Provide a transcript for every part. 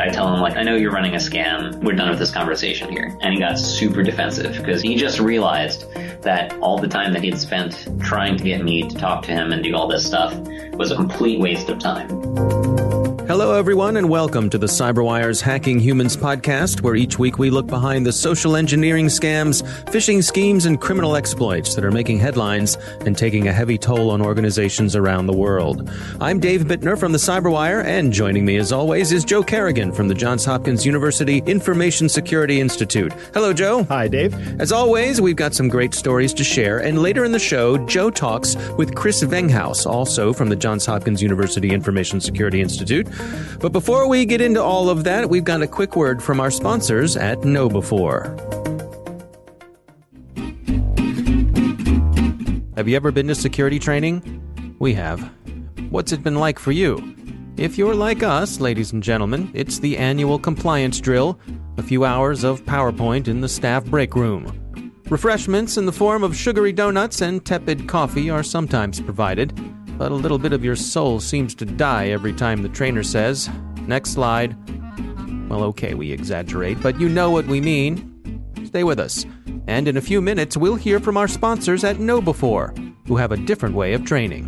I tell him like, I know you're running a scam. We're done with this conversation here. And he got super defensive because he just realized that all the time that he had spent trying to get me to talk to him and do all this stuff was a complete waste of time. Hello, everyone, and welcome to the CyberWire's Hacking Humans podcast, where each week we look behind the social engineering scams, phishing schemes, and criminal exploits that are making headlines and taking a heavy toll on organizations around the world. I'm Dave Bittner from the CyberWire, and joining me, as always, is Joe Carrigan from the Johns Hopkins University Information Security Institute. Hello, Joe. Hi, Dave. As always, we've got some great stories to share, and later in the show, Joe talks with Chris Venghaus, also from the Johns Hopkins University Information Security Institute. But before we get into all of that, we've got a quick word from our sponsors at KnowBe4. Have you ever been to security training? We have. What's it been like for you? If you're like us, ladies and gentlemen, it's the annual compliance drill, a few hours of PowerPoint in the staff break room. Refreshments in the form of sugary donuts and tepid coffee are sometimes provided but a little bit of your soul seems to die every time the trainer says, Next slide. Well, okay, we exaggerate, but you know what we mean. Stay with us. And in a few minutes, we'll hear from our sponsors at KnowBe4, who have a different way of training.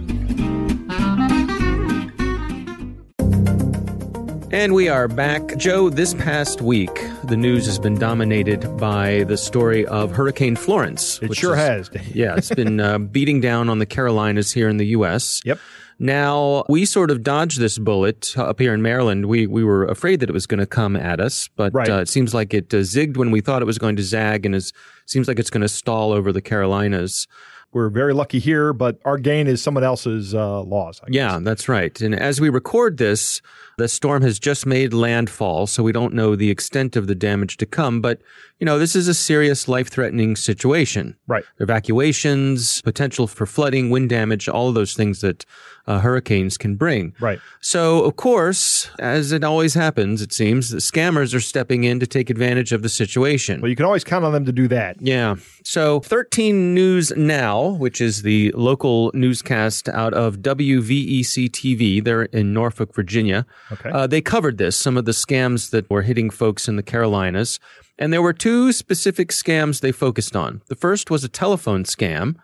And we are back. Joe, this past week, the news has been dominated by the story of Hurricane Florence. It sure is, has. yeah, it's been uh, beating down on the Carolinas here in the U.S. Yep. Now, we sort of dodged this bullet up here in Maryland. We, we were afraid that it was going to come at us, but right. uh, it seems like it uh, zigged when we thought it was going to zag and it seems like it's going to stall over the Carolinas we're very lucky here, but our gain is someone else's uh, loss. Yeah, that's right. And as we record this, the storm has just made landfall, so we don't know the extent of the damage to come. But, you know, this is a serious life threatening situation. Right. Evacuations, potential for flooding, wind damage, all of those things that uh, hurricanes can bring. Right. So, of course, as it always happens, it seems, the scammers are stepping in to take advantage of the situation. Well, you can always count on them to do that. Yeah. So, 13 News Now, which is the local newscast out of WVEC TV, they're in Norfolk, Virginia. Okay. Uh, they covered this, some of the scams that were hitting folks in the Carolinas. And there were two specific scams they focused on. The first was a telephone scam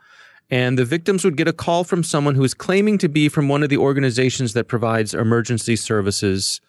and the victims would get a call from someone who is claiming to be from one of the organizations that provides emergency services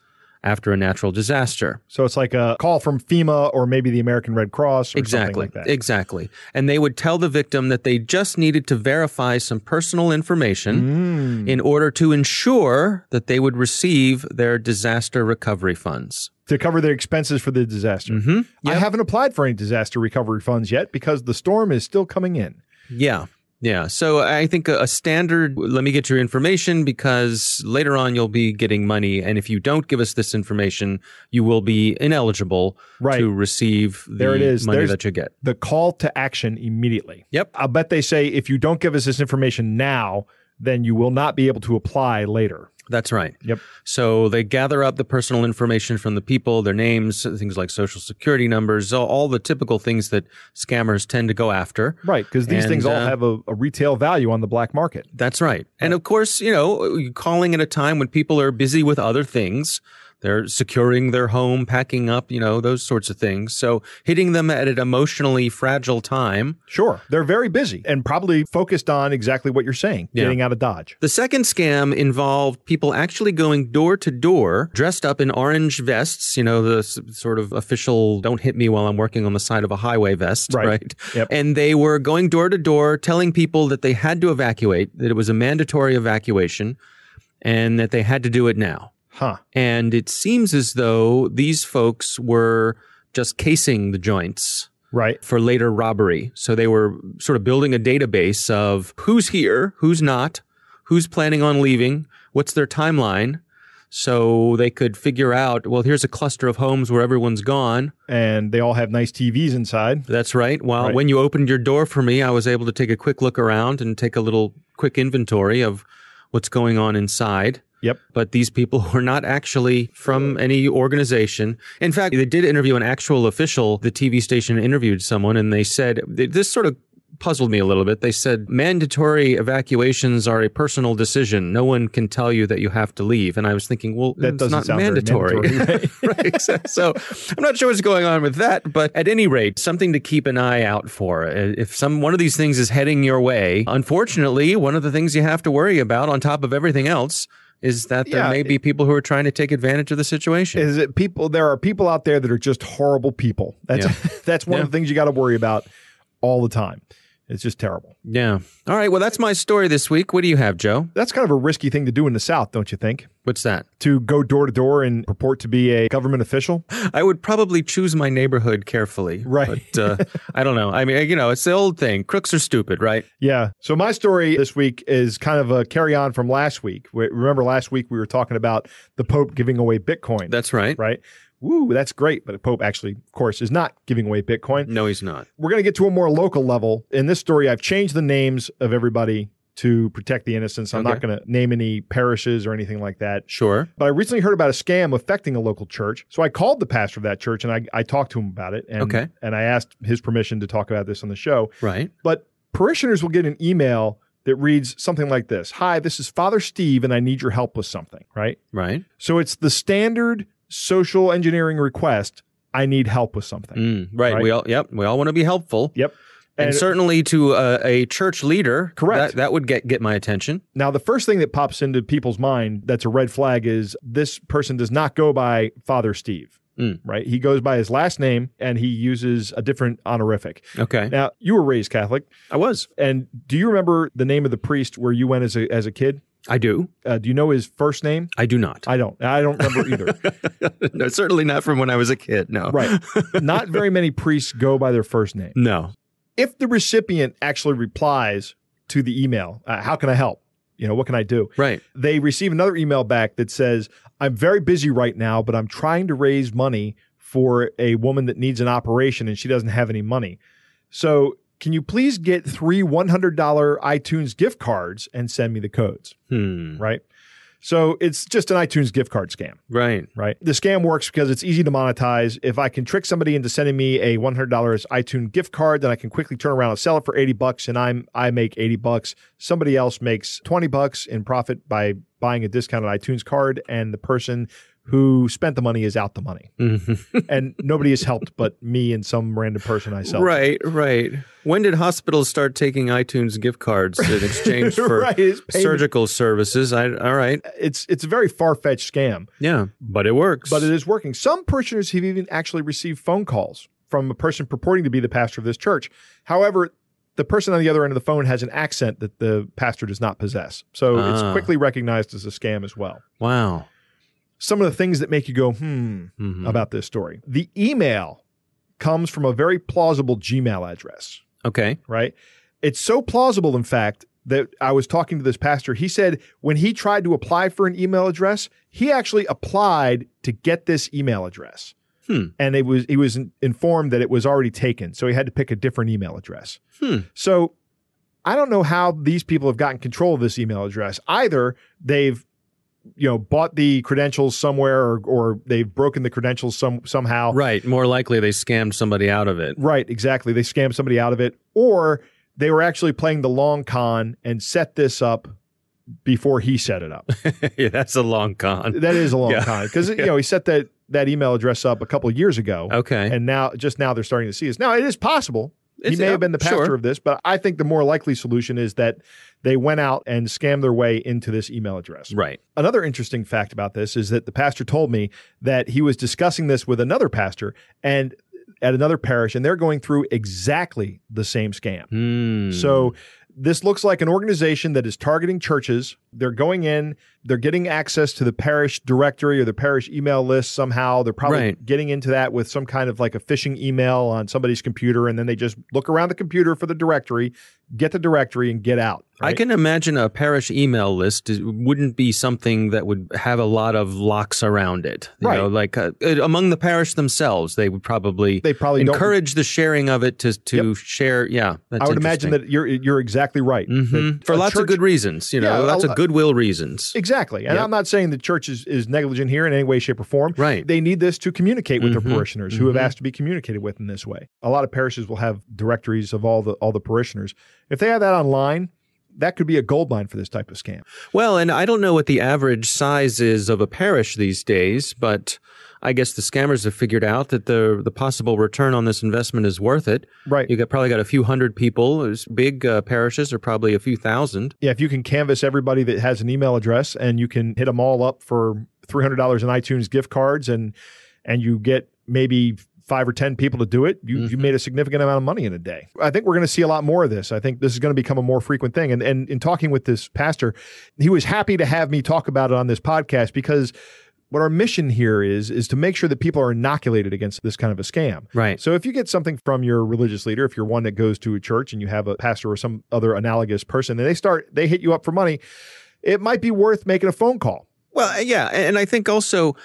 after a natural disaster. So it's like a call from FEMA or maybe the American Red Cross exactly, like Exactly. And they would tell the victim that they just needed to verify some personal information mm. in order to ensure that they would receive their disaster recovery funds. To cover their expenses for the disaster. Mm-hmm. Yep. I haven't applied for any disaster recovery funds yet because the storm is still coming in. Yeah. Yeah. So I think a, standard, let me get your information because later on you'll be getting money. And if you don't give us this information, you will be ineligible right. to receive the there it is. money There's that you get. The call to action immediately. Yep. I'll bet they say if you don't give us this information now, then you will not be able to apply later. That's right. Yep. So they gather up the personal information from the people, their names, things like social security numbers, all, the typical things that scammers tend to go after. Right, because these and, things all uh, have a, a, retail value on the black market. That's right. right. And of course, you know, calling at a time when people are busy with other things they're securing their home, packing up, you know, those sorts of things. So hitting them at an emotionally fragile time. Sure. They're very busy and probably focused on exactly what you're saying, yeah. getting out of Dodge. The second scam involved people actually going door to door dressed up in orange vests, you know, the sort of official don't hit me while I'm working on the side of a highway vest, right? right? Yep. And they were going door to door telling people that they had to evacuate, that it was a mandatory evacuation and that they had to do it now. Huh. And it seems as though these folks were just casing the joints. Right. For later robbery. So they were sort of building a database of who's here, who's not, who's planning on leaving, what's their timeline. So they could figure out, well, here's a cluster of homes where everyone's gone. And they all have nice TVs inside. That's right. Well, right. when you opened your door for me, I was able to take a quick look around and take a little quick inventory of what's going on inside. Yep. But these people were not actually from any organization. In fact, they did interview an actual official. The TV station interviewed someone and they said this sort of puzzled me a little bit. They said mandatory evacuations are a personal decision. No one can tell you that you have to leave. And I was thinking, well, That it's doesn't sound mandatory. mandatory, right. So, so I'm not sure what's going on with that, but at any rate, something to keep an eye out for. Uh, If some one of these things is heading your way, unfortunately, one of the things you have to worry about on top of everything else is that there Yeah. may be people who are trying to take advantage of the situation. Is it people? There are people out there that are just horrible people. That's that's one of the things you got to worry about all the time. It's just terrible. yeah. All right. Well, that's my story this week. What do you have, Joe? That's kind of a risky thing to do in the South, don't you think? What's that? To go door to door and purport to be a government official. I would probably choose my neighborhood carefully. Right. But uh, I don't know. I mean, you know, it's the old thing crooks are stupid, right? Yeah. So my story this week is kind of a carry on from last week. Remember last week we were talking about the Pope giving away Bitcoin. That's right. right. Woo, that's great. But the Pope actually, of course, is not giving away Bitcoin. No, he's not. We're going to get to a more local level. In this story, I've changed the names of everybody to protect the innocents. I'm not going to name any parishes or anything like that. Sure. But I recently heard about a scam affecting a local church. So I called the pastor of that church and I, I talked to him about it. And, Okay. And I asked his permission to talk about this on the show. Right. But parishioners will get an email that reads something like this Hi, this is Father Steve, and I need your help with something, right? Right. So it's the standard social engineering request I need help with something. Mm, right. Right. We all. Yep. We all want to be helpful. Yep. And, And- certainly to a, a church leader, Correct. That, that would get get my attention. Now, the first thing that pops into people's mind that's a red flag is this person does not go by Father Steve, Mm. right? He goes by his last name and he uses a different honorific. Okay. Now, you were raised Catholic, I was. and do you remember the name of the priest where you went as a as a kid? I do. Uh, do you know his first name? I do not. I don't. I don't remember either. no, certainly not from when I was a kid. No. right. Not very many priests go by their first name. No. If the recipient actually replies to the email, uh, how can I help? You know, what can I do? Right. they receive another email back that says, I'm very busy right now, but I'm trying to raise money for a woman that needs an operation and she doesn't have any money. So, can you please get three $100 iTunes gift cards and send me the codes? Hmm. Right. So, it's just an iTunes gift card scam, Right. right? The scam works because it's easy to monetize. If I can trick somebody into sending me a $100 iTunes gift card, then I can quickly turn around and sell it for 80 bucks and I'm I make 80 bucks. Somebody else makes 20 bucks in profit by buying a discounted iTunes card and the person who spent the money is out the money. Mhm. And nobody is helped but me and some random person I sell. Right, right. When did hospitals start taking iTunes gift cards in exchange for Right, surgical services? I, all right. It's it's a very far-fetched scam. Yeah, but it works. but it is working. Some parishioners have even actually received phone calls from a person purporting to be the pastor of this church. However, the person on the other end of the phone has an accent that the pastor does not possess. So it's Ah. quickly recognized as a scam as well. wow. Some of the things that make you go, hmm, Mhm. about this story. The email comes from a very plausible Gmail address, Okay. right? It's so plausible, in fact, that I was talking to this pastor. He said when he tried to apply for an email address, he actually applied to get this email address. Hmm. And it was he was informed that it was already taken, so he had to pick a different email address. Hmm. So I don't know how these people have gotten control of this email address. Either they've you know bought the credentials somewhere or, or they've broken the credentials some somehow. Right. More likely they scammed somebody out of it. Right, exactly. They scammed somebody out of it, or they were actually playing the long con and set this up before he set it up. yeah, that's a long con. that is a long Yeah. con because you know he set that that email address up a couple of years ago, Okay. and now just now they're starting to see this. Now it is possible he may have been the pastor sure. of this, but I think the more likely solution is that they went out and scammed their way into this email address. Right. Another interesting fact about this is that the pastor told me that he was discussing this with another pastor and at another parish, and they're going through exactly the same scam. Hmm. So this looks like an organization that is targeting churches. They're going in, they're getting access to the parish directory or the parish email list somehow. They're probably Right. getting into that with some kind of like a phishing email on somebody's computer, and then they just look around the computer for the directory, get the directory, and get out. I can imagine a parish email list wouldn't be something that would have a lot of locks around it. You Right. know, like uh, uh, among the parish themselves, they would probably They probably don't- encourage the sharing of it to to share. Yeah, that's I would imagine that you're you're exactly right. hmm for lots church- of good reasons. You know, Yeah, lots a- of goodwill reasons. Exactly. And Yep. I'm not saying the church is, is negligent here in any way, shape, or form. Right. They need this to communicate with Mhm. their parishioners who have Mhm. asked to be communicated with in this way. A lot of parishes will have directories of all the all the parishioners. If they have that online, that could be a gold mine for this type of scam. Well, and I don't know what the average size is of a parish these days, but I guess the scammers have figured out that the the possible return on this investment is worth it. Right. You got probably got a few hundred people. There's big uh, parishes are probably a few thousand. Yeah, if you can canvass everybody that has an email address and you can hit them all up for three hundred dollars in iTunes gift cards and and you get maybe five or ten people to do it, you you made a significant amount of money in a day. I think we're going to see a lot more of this. I think this is going to become a more frequent thing. And and in talking with this pastor, he was happy to have me talk about it on this podcast because what our mission here is is to make sure that people are inoculated against this kind of a scam. Right. So if you get something from your religious leader, if you're one that goes to a church and you have a pastor or some other analogous person, and they start they hit you up for money, it might be worth making a phone call. Well, yeah, and I think also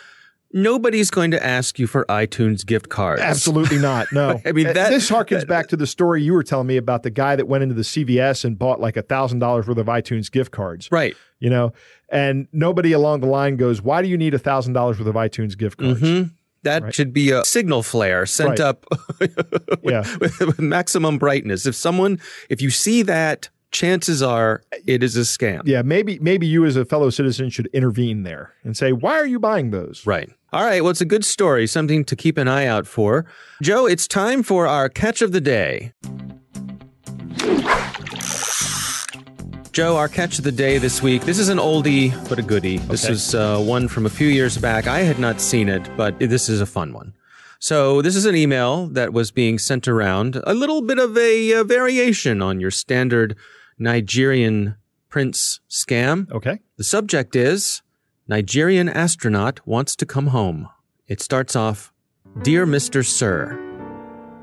nobody's going to ask you for iTunes gift cards. Absolutely not. No. I mean, that- this harkens back to the story you were telling me about the guy that went into the CVS and bought like a thousand dollars worth of iTunes gift cards. Right. You know, and nobody along the line goes, "Why do you need a thousand dollars worth of iTunes gift cards?" hmm That Right. should be a signal flare sent Right. up Yeah. with, with maximum brightness. If someone, if you see that, chances are it is a scam. Yeah, maybe maybe you as a fellow citizen should intervene there and say, "Why are you buying those?" Right. All right. Well, it's a good story, something to keep an eye out for. Joe, it's time for our catch of the day. Joe, our catch of the day this week. This is an oldie, but a goodie. This Okay. is uh, one from a few years back. I had not seen it, but this is a fun one. So, this is an email that was being sent around, a little bit of a uh, variation on your standard Nigerian prince scam. Okay. The subject is Nigerian astronaut wants to come home. It starts off Dear Mr. Sir,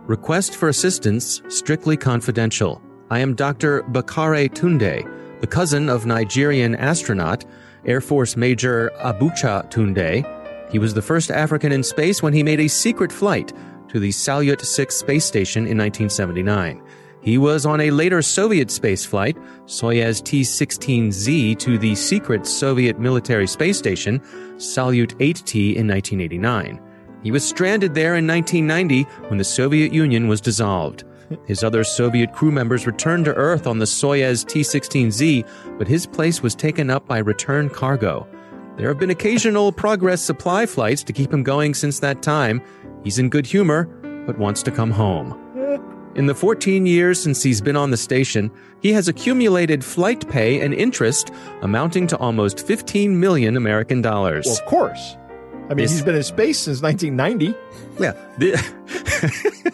Request for assistance strictly confidential. I am Dr. Bakare Tunde, the cousin of Nigerian astronaut Air Force Major Abacha Tunde. He was the first African in space when he made a secret flight to the Salyut 6 space station in 1979. He was on a later Soviet space flight, Soyuz T-16Z, to the secret Soviet military space station, Salyut 8T, in 1989. He was stranded there in 1990 when the Soviet Union was dissolved. His other Soviet crew members returned to Earth on the Soyuz T-16Z, but his place was taken up by return cargo. There have been occasional Progress supply flights to keep him going since that time. He's in good humor, but wants to come home. In the 14 years since he's been on the station, he has accumulated flight pay and interest amounting to almost 15 million American dollars. Well, of course. I mean, This- he's been in space since 1990. Yeah.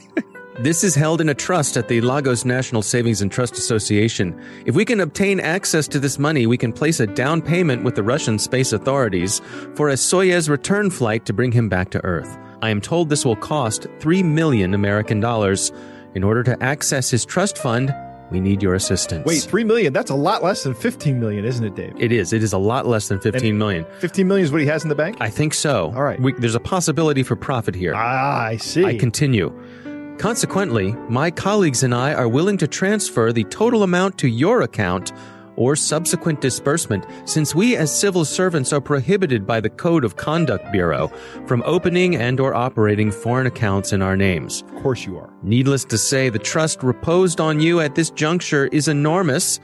This is held in a trust at the Lagos National Savings and Trust Association. If we can obtain access to this money, we can place a down payment with the Russian space authorities for a Soyuz return flight to bring him back to Earth. I am told this will cost 3 million American dollars. In order to access his trust fund, we need your assistance. Wait, three million? That's a lot less than 15 million, isn't it, Dave? It is. It is a lot less than 15 And- million. 15 million is what he has in the bank? I think so. All right. We, there's a possibility for profit here. ah, I see. I continue. Consequently, my colleagues and I are willing to transfer the total amount to your account or subsequent disbursement since we as civil servants are prohibited by the Code of Conduct Bureau from opening and or operating foreign accounts in our names. of course you are. Needless to say, the trust reposed on you at this juncture is enormous.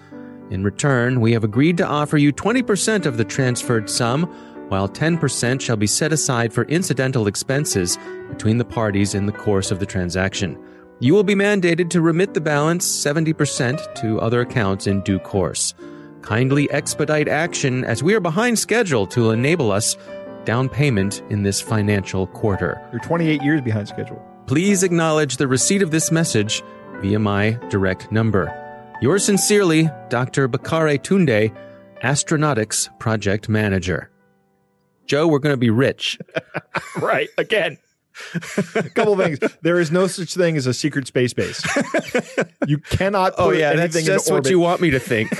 In return, we have agreed to offer you 20% of the transferred sum, while 10% shall be set aside for incidental expenses between the parties in the course of the transaction. You will be mandated to remit the balance 70% to other accounts in due course. Kindly expedite action as we are behind schedule to enable us down payment in this financial quarter. You're 28 years behind schedule. Please acknowledge the receipt of this message via my direct number. Yours sincerely, Dr. Bakare Tunde, Astronautics Project Manager. Joe, we're going to be rich. Right. Again. A couple things. There is no such thing as a secret space base. you cannot put anything Oh, that's in what you want me to think.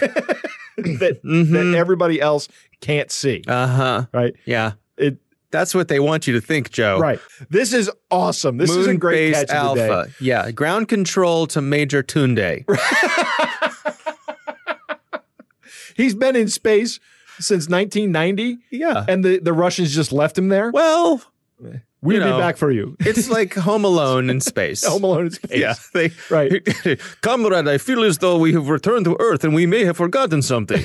that, Mhm. that everybody else can't see. Uh huh. right. Yeah. It That's what they want you to think, Joe. right. This is awesome. This is a great catch of the day. alpha. Yeah. Ground control to Major Tunde. he's been in space since 1990, Yeah. and the, the Russians just left him there. Well, We'll you be back for you. it's like Home Alone in space. Home Alone in space. Yeah, they, Right. Comrade, I feel as though we have returned to Earth and we may have forgotten something.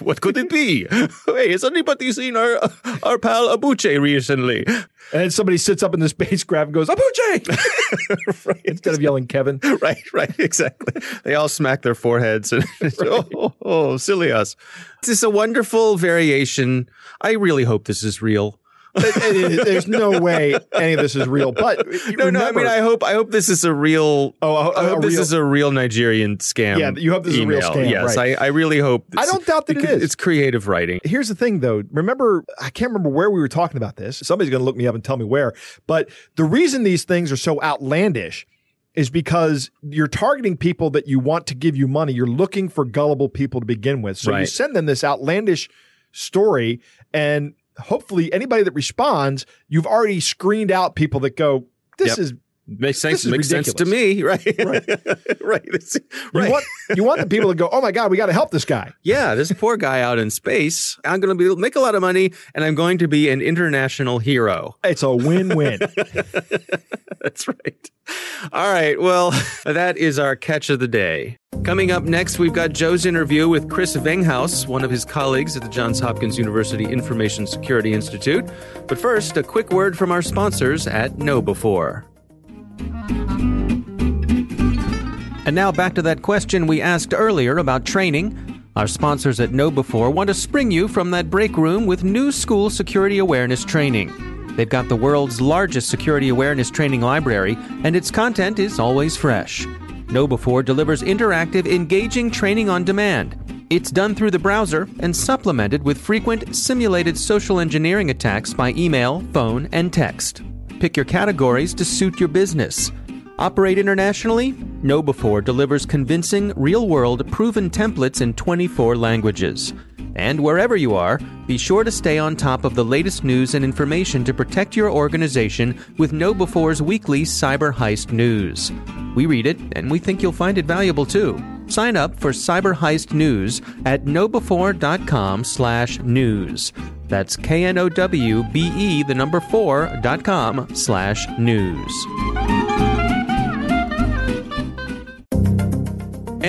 what could it be? Hey, has anybody seen our our pal Abuche recently? And somebody sits up in the spacecraft and goes, Abuche! Instead of yelling Kevin. right, right, exactly. They all smack their foreheads and oh, oh, oh, silly us. This is a wonderful variation. I really hope this is real. There's no way any of this is real. But No, no. I mean, I hope I hope this is a real. Oh, a- I hope this real- is a real Nigerian scam. Yeah, you hope this is a real scam, Yes, right. I, I really hope. I don't doubt that it is. It's creative writing. Here's the thing, though. Remember, I can't remember where we were talking about this. Somebody's going to look me up and tell me where. But the reason these things are so outlandish is because you're targeting people that you want to give you money. You're looking for gullible people to begin with. So you send them this outlandish story, and hopefully, anybody that responds, you've already screened out people that go, "This Yep. is." Makes sense. This is Makes sense to me, right? Right. right. It's- You want you want the people to go, "Oh my God, we got to help this guy." yeah, this poor guy out in space. I'm going to be make a lot of money, and I'm going to be an international hero. It's a win-win. That's right. All right. Well, that is our catch of the day. Coming up next, we've got Joe's interview with Chris Venghaus, one of his colleagues at the Johns Hopkins University Information Security Institute. But first, a quick word from our sponsors at KnowBe4. Now back to that question we asked earlier about training. Our sponsors at KnowBe4 want to spring you from that break room with new school security awareness training. They've got the world's largest security awareness training library, and its content is always fresh. KnowBe4 delivers interactive, engaging training on demand. It's done through the browser and supplemented with frequent simulated social engineering attacks by email, phone, and text. Pick your categories to suit your business. Operate internationally? KnowBe4 delivers convincing, real world, proven templates in 24 languages. And wherever you are, be sure to stay on top of the latest news and information to protect your organization with KnowBe4's weekly Cyber Heist News. We read it, and we think you'll find it valuable too. Sign up for Cyber Heist News at knowbe4.com slash news. That's K-N-O-W-B-E, the number four, dot com slash news.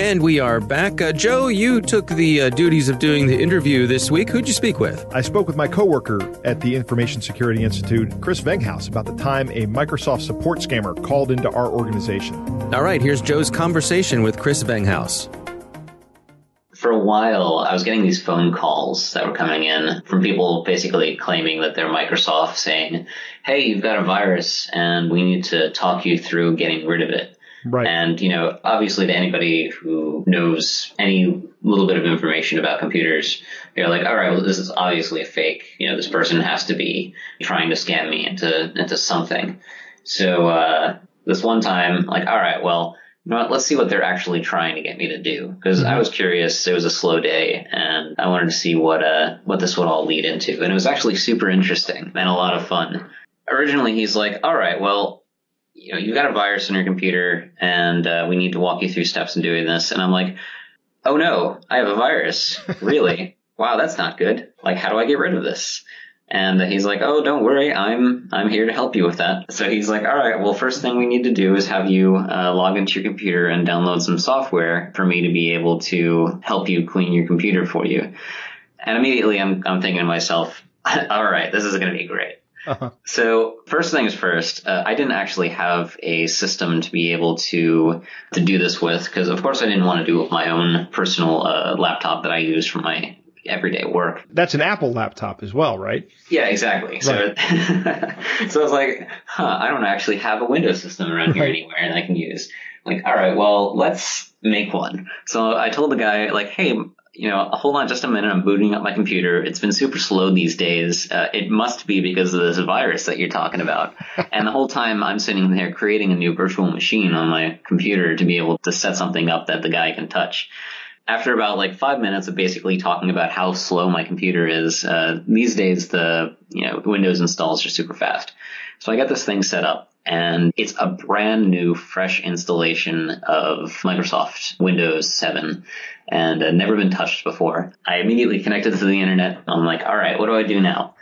And we are back. Uh, Joe, you took the uh, duties of doing the interview this week. Who'd you speak with? I spoke with my coworker at the Information Security Institute, Chris Venghaus, about the time a Microsoft support scammer called into our organization. All right, here's Joe's conversation with Chris Venghaus. for a while, I was getting these phone calls that were coming in from people basically claiming that they're Microsoft saying, Hey, you've got a virus and we need to talk you through getting rid of it. Right. And, you know, obviously to anybody who knows any little bit of information about computers, you're like, all right, well, this is obviously a fake. You know, this person has to be trying to scam me into, into something. So, uh, this one time, like, all right, well, you know what, let's see what they're actually trying to get me to do. Cause I was curious. It was a slow day and I wanted to see what, uh, what this would all lead into. And it was actually super interesting and a lot of fun. Originally, he's like, all right, well, you know, you've got a virus on your computer and uh, we need to walk you through steps in doing this. And I'm like, oh no, I have a virus. Really? wow, that's not good. Like, how do I get rid of this? And he's like, oh, don't worry. I'm, I'm here to help you with that. So he's like, all right, well, first thing we need to do is have you uh, log into your computer and download some software for me to be able to help you clean your computer for you. And immediately I'm, I'm thinking to myself, all right, this is going to be great. So first things first, uh, I didn't actually have a system to be able to to do this with because of course I didn't want to do it with my own personal uh, laptop that I use for my everyday work. That's an Apple laptop as well, right? Yeah, exactly. So, so I was like, huh, I don't actually have a Windows system around here Right. anywhere that I can use. Like, all right, well, let's make one. So I told the guy, like, hey, you know, hold on just a minute. I'm booting up my computer. It's been super slow these days. Uh, it must be because of this virus that you're talking about. and the whole time I'm sitting there creating a new virtual machine on my computer to be able to set something up that the guy can touch after about like five minutes of basically talking about how slow my computer is, uh, these days the you know Windows installs are super fast. So I got this thing set up, and it's a brand new, fresh installation of Microsoft Windows 7. And uh, never been touched before. I immediately connected to the internet. I'm like, all right, what do I do now?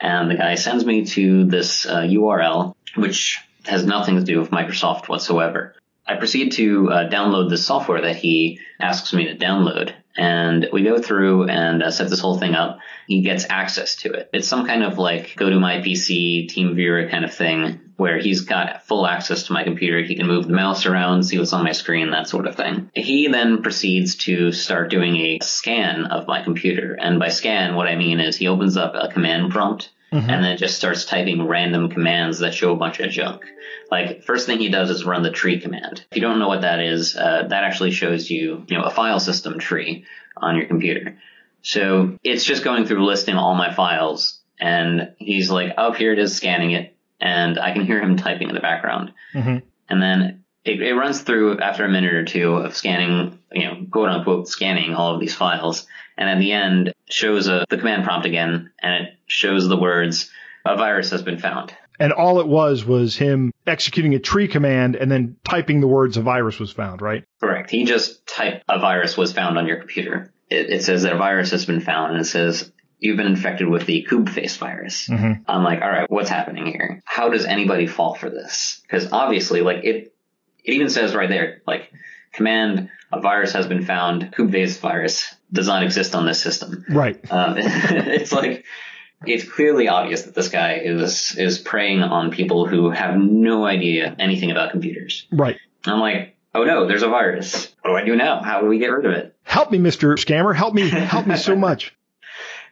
And the guy sends me to this uh, URL, which has nothing to do with Microsoft whatsoever. I proceed to uh, download the software that he asks me to download. And we go through and uh, set this whole thing up. He gets access to it. It's some kind of like GoToMyPC, TeamViewer kind of thing where he's got full access to my computer. He can move the mouse around, see what's on my screen, that sort of thing. He then proceeds to start doing a scan of my computer. And by scan, what I mean is he opens up a command prompt and then just starts typing random commands that show a bunch of junk. Like first thing he does is run the tree command. If you don't know what that is, uh, that actually shows you, you know, a file system tree on your computer. So it's just going through listing all my files, and he's like, "Oh, here it is, scanning it," and I can hear him typing in the background. Mhm. And then it, it runs through after a minute or two of scanning, you know, quote unquote scanning all of these files, and at the end shows a, the command prompt again, and it shows the words, "A virus has been found." And all it was was him executing a tree command and then typing the words a virus was found, right? Correct. He just typed a virus was found on your computer. It, it says that a virus has been found and it says you've been infected with the Face virus. Mhm. I'm like, all right, what's happening here? How does anybody fall for this? Because obviously, like it, it even says right there, like command a virus has been found. Face virus does not exist on this system. Right. Um, it's like it's clearly obvious that this guy is is preying on people who have no idea anything about computers. Right. I'm like, oh no, there's a virus. What do I do now? How do we get rid of it? Help me, Mr. Scammer. Help me. Help me so much.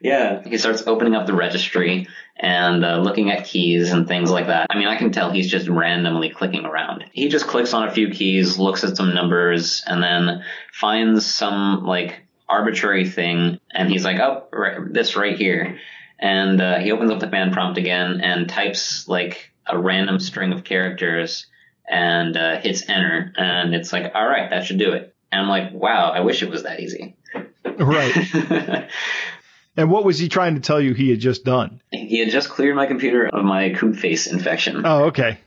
Yeah. He starts opening up the registry and uh, looking at keys and things like that. I mean, I can tell he's just randomly clicking around. He just clicks on a few keys, looks at some numbers, and then finds some like arbitrary thing, and he's like, oh, right, this right here. And uh, he opens up the command prompt again and types like a random string of characters and uh, hits enter, and it's like, all right, that should do it. And I'm like, wow, I wish it was that easy. Right. And what was he trying to tell you he had just done? he had just cleared my computer of my coop face infection. Oh, okay.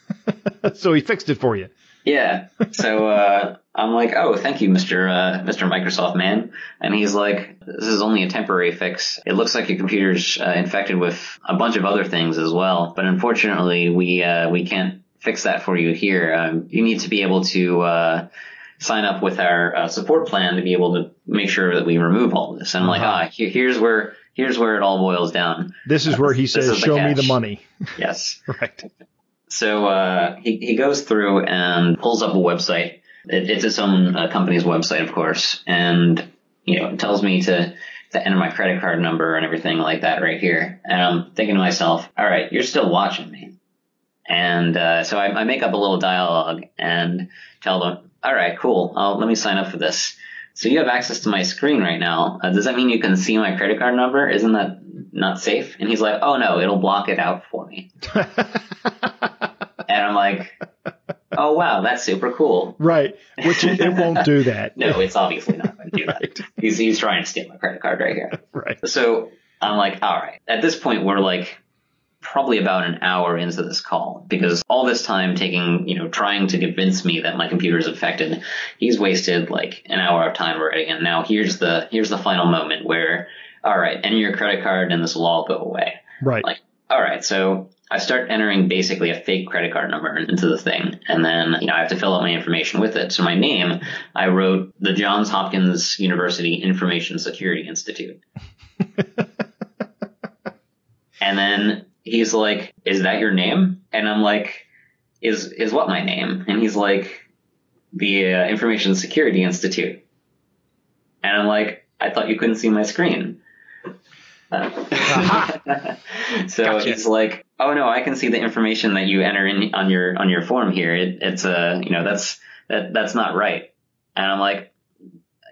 so he fixed it for you. Yeah. So uh, I'm like, oh, thank you, Mr. Uh, Mr. Microsoft man. And he's like, this is only a temporary fix. It looks like your computer's uh, infected with a bunch of other things as well. But unfortunately, we uh, we can't fix that for you here. Um, you need to be able to uh, sign up with our uh, support plan to be able to make sure that we remove all this. And I'm like, Uh-huh. ah, here, here's where here's where it all boils down. This is where he says, is the "Show me the money." Yes. Right. So uh, he he goes through and pulls up a website. It, it's its own uh, company's website, of course, and you know it tells me to to enter my credit card number and everything like that right here. And I'm thinking to myself, all right, you're still watching me. And uh, so I, I make up a little dialogue and tell them, all right, cool. I'll, let me sign up for this. So you have access to my screen right now. Uh, does that mean you can see my credit card number? Isn't that not safe? And he's like, oh no, it'll block it out for me. And I'm like, oh wow, that's super cool. right. Which it, it won't do that. No, it's obviously not going to do that. He's, he's trying to steal my credit card right here. Right. So I'm like, all right. At this point, we're like probably about an hour into this call because all this time taking, you know, trying to convince me that my computer is infected, he's wasted like an hour of time already. And now here's the, here's the final moment where, all right, enter your credit card and this will all go away. Right. Like, all right, so I start entering basically a fake credit card number into the thing, and then you know I have to fill out my information with it. So my name, I wrote the Johns Hopkins University Information Security Institute, and then he's like, "Is that your name?" And I'm like, "Is is what my name?" And he's like, "The uh, Information Security Institute," and I'm like, "I thought you couldn't see my screen." Uh, so Gotcha. he's like, "Oh no, I can see the information that you enter in on your on your form here. It, it's uh, you know, that's that that's not right." And I'm like,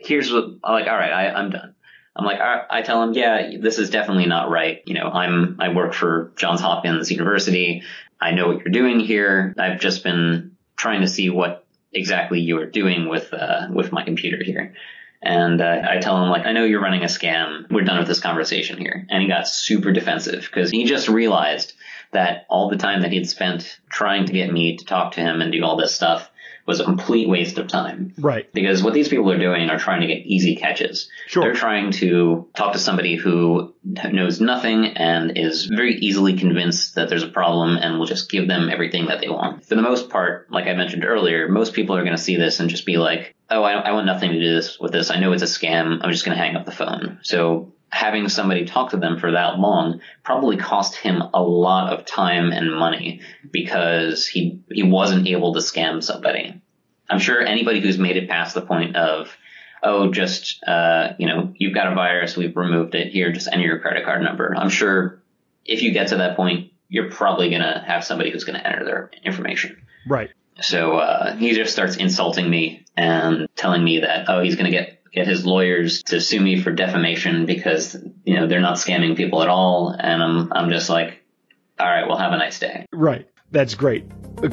"Here's what." I'm like, "All right, I, I'm done." I'm like, I, I tell him, "Yeah, this is definitely not right. You know, I'm I work for Johns Hopkins University. I know what you're doing here. I've just been trying to see what exactly you are doing with uh, with my computer here." And uh, I tell him, like, I know you're running a scam. We're done with this conversation here. And he got super defensive because he just realized that all the time that he'd spent trying to get me to talk to him and do all this stuff was a complete waste of time. Right. Because what these people are doing are trying to get easy catches. Sure. They're trying to talk to somebody who knows nothing and is very easily convinced that there's a problem and will just give them everything that they want. For the most part, like I mentioned earlier, most people are going to see this and just be like, oh, I, I want nothing to do this with this. I know it's a scam. I'm just going to hang up the phone. So having somebody talk to them for that long probably cost him a lot of time and money because he he wasn't able to scam somebody. I'm sure anybody who's made it past the point of oh just uh, you know you've got a virus we've removed it here just enter your credit card number. I'm sure if you get to that point you're probably gonna have somebody who's gonna enter their information. Right. So uh, he just starts insulting me and telling me that oh he's gonna get get his lawyers to sue me for defamation because you know they're not scamming people at all, and I'm I'm just like, all right, well have a nice day. Right. That's great.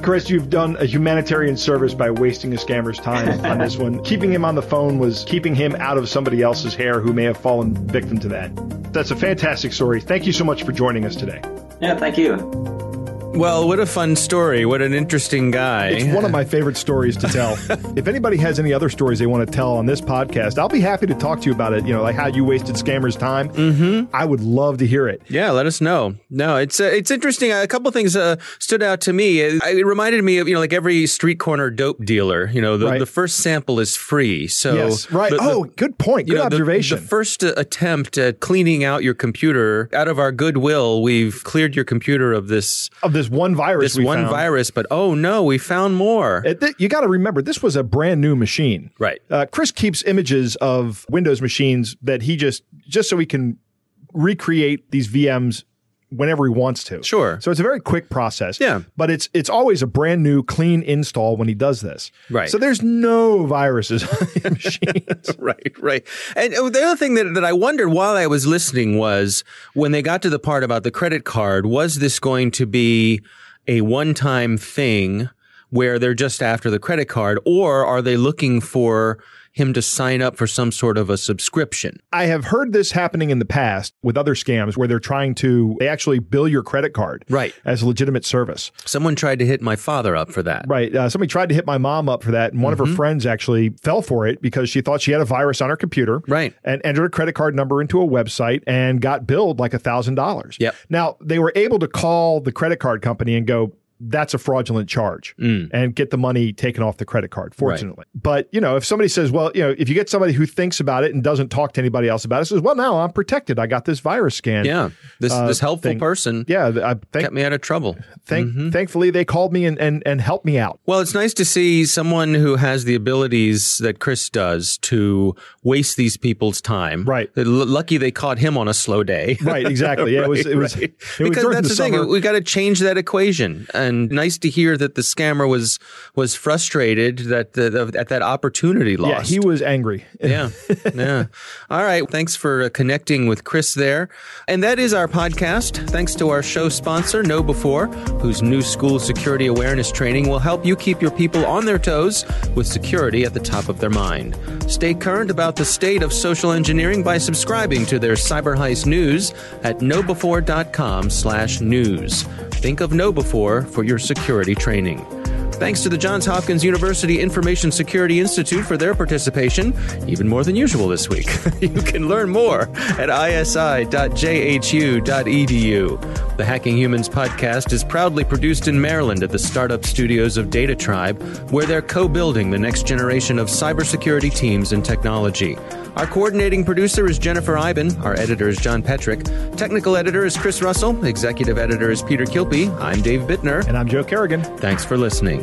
Chris, you've done a humanitarian service by wasting a scammer's time on this one. Keeping him on the phone was keeping him out of somebody else's hair who may have fallen victim to that. That's a fantastic story. Thank you so much for joining us today. Yeah, thank you. Well, what a fun story. What an interesting guy. It's one of my favorite stories to tell. if anybody has any other stories they want to tell on this podcast, I'll be happy to talk to you about it. You know, like how you wasted scammers' time. Mm-hmm. I would love to hear it. Yeah, let us know. No, it's uh, it's interesting. A couple things uh, stood out to me. It, it, reminded me of you know like every street corner dope dealer. You know, the, Right. the first sample is free. So yes, right. the- the- oh, good point. Good know, the- observation. The, first uh, attempt at cleaning out your computer, out of our goodwill, we've cleared your computer of this of this one virus this one found. virus. But oh no, we found more. Th- you got to remember, this was a brand new machine. Right. Uh, Chris keeps images of Windows machines that he just just so he can recreate these VMs whenever he wants to. Sure. So it's a very quick process. Yeah. But it's it's always a brand new, clean install when he does this. Right. So there's no viruses on the machines. right, right. And uh, the other thing that, that I wondered while I was listening was when they got to the part about the credit card, was this going to be a one time thing where they're just after the credit card, or are they looking for him to sign up for some sort of a subscription? I have heard this happening in the past with other scams where they're trying to they actually bill your credit card Right. as a legitimate service. Someone tried to hit my father up for that. Right. Uh, somebody tried to hit my mom up for that, and one Mm-hmm. of her friends actually fell for it because she thought she had a virus on her computer. Right. And entered a credit card number into a website and got billed like a thousand dollars. Yep. Now they were able to call the credit card company and go, that's a fraudulent charge Mm. and get the money taken off the credit card, fortunately. But, you know, if somebody says, well, you know, if you get somebody who thinks about it and doesn't talk to anybody else about it, says, well, now I'm protected. I got this virus scan. Yeah. This, Uh, this helpful thing. person Yeah. I thank, kept me out of trouble. thank, Mm-hmm. Thankfully, they called me and, and, and helped me out. Well, it's nice to see someone who has the abilities that Chris does to waste these people's time. Right. L- lucky they caught him on a slow day. Right, exactly. Yeah, it was. It was. Right. It was because that's the the, thing. summer. We got to change that equation. And nice to hear that the scammer was was frustrated that the, at that opportunity lost. Yeah, he was angry. yeah. Yeah. All right. Thanks for uh, connecting with Chris there. And that is our podcast. Thanks to our show sponsor, KnowBe4, whose new school security awareness training will help you keep your people on their toes with security at the top of their mind. Stay current about the state of social engineering by subscribing to their Cyber Heist news at knowbe4.com slash news. Think of KnowBe4 for your security training. Thanks to the Johns Hopkins University Information Security Institute for their participation, even more than usual this week. you can learn more at isi.jhu.edu. The Hacking Humans podcast is proudly produced in Maryland at the startup studios of DataTribe, where they're co building the next generation of cybersecurity teams and technology. Our coordinating producer is Jennifer Eiben. Our editor is John Petrik. Technical editor is Chris Russell. Executive editor is Peter Kilpie. I'm Dave Bittner. And I'm Joe Carrigan. Thanks for listening.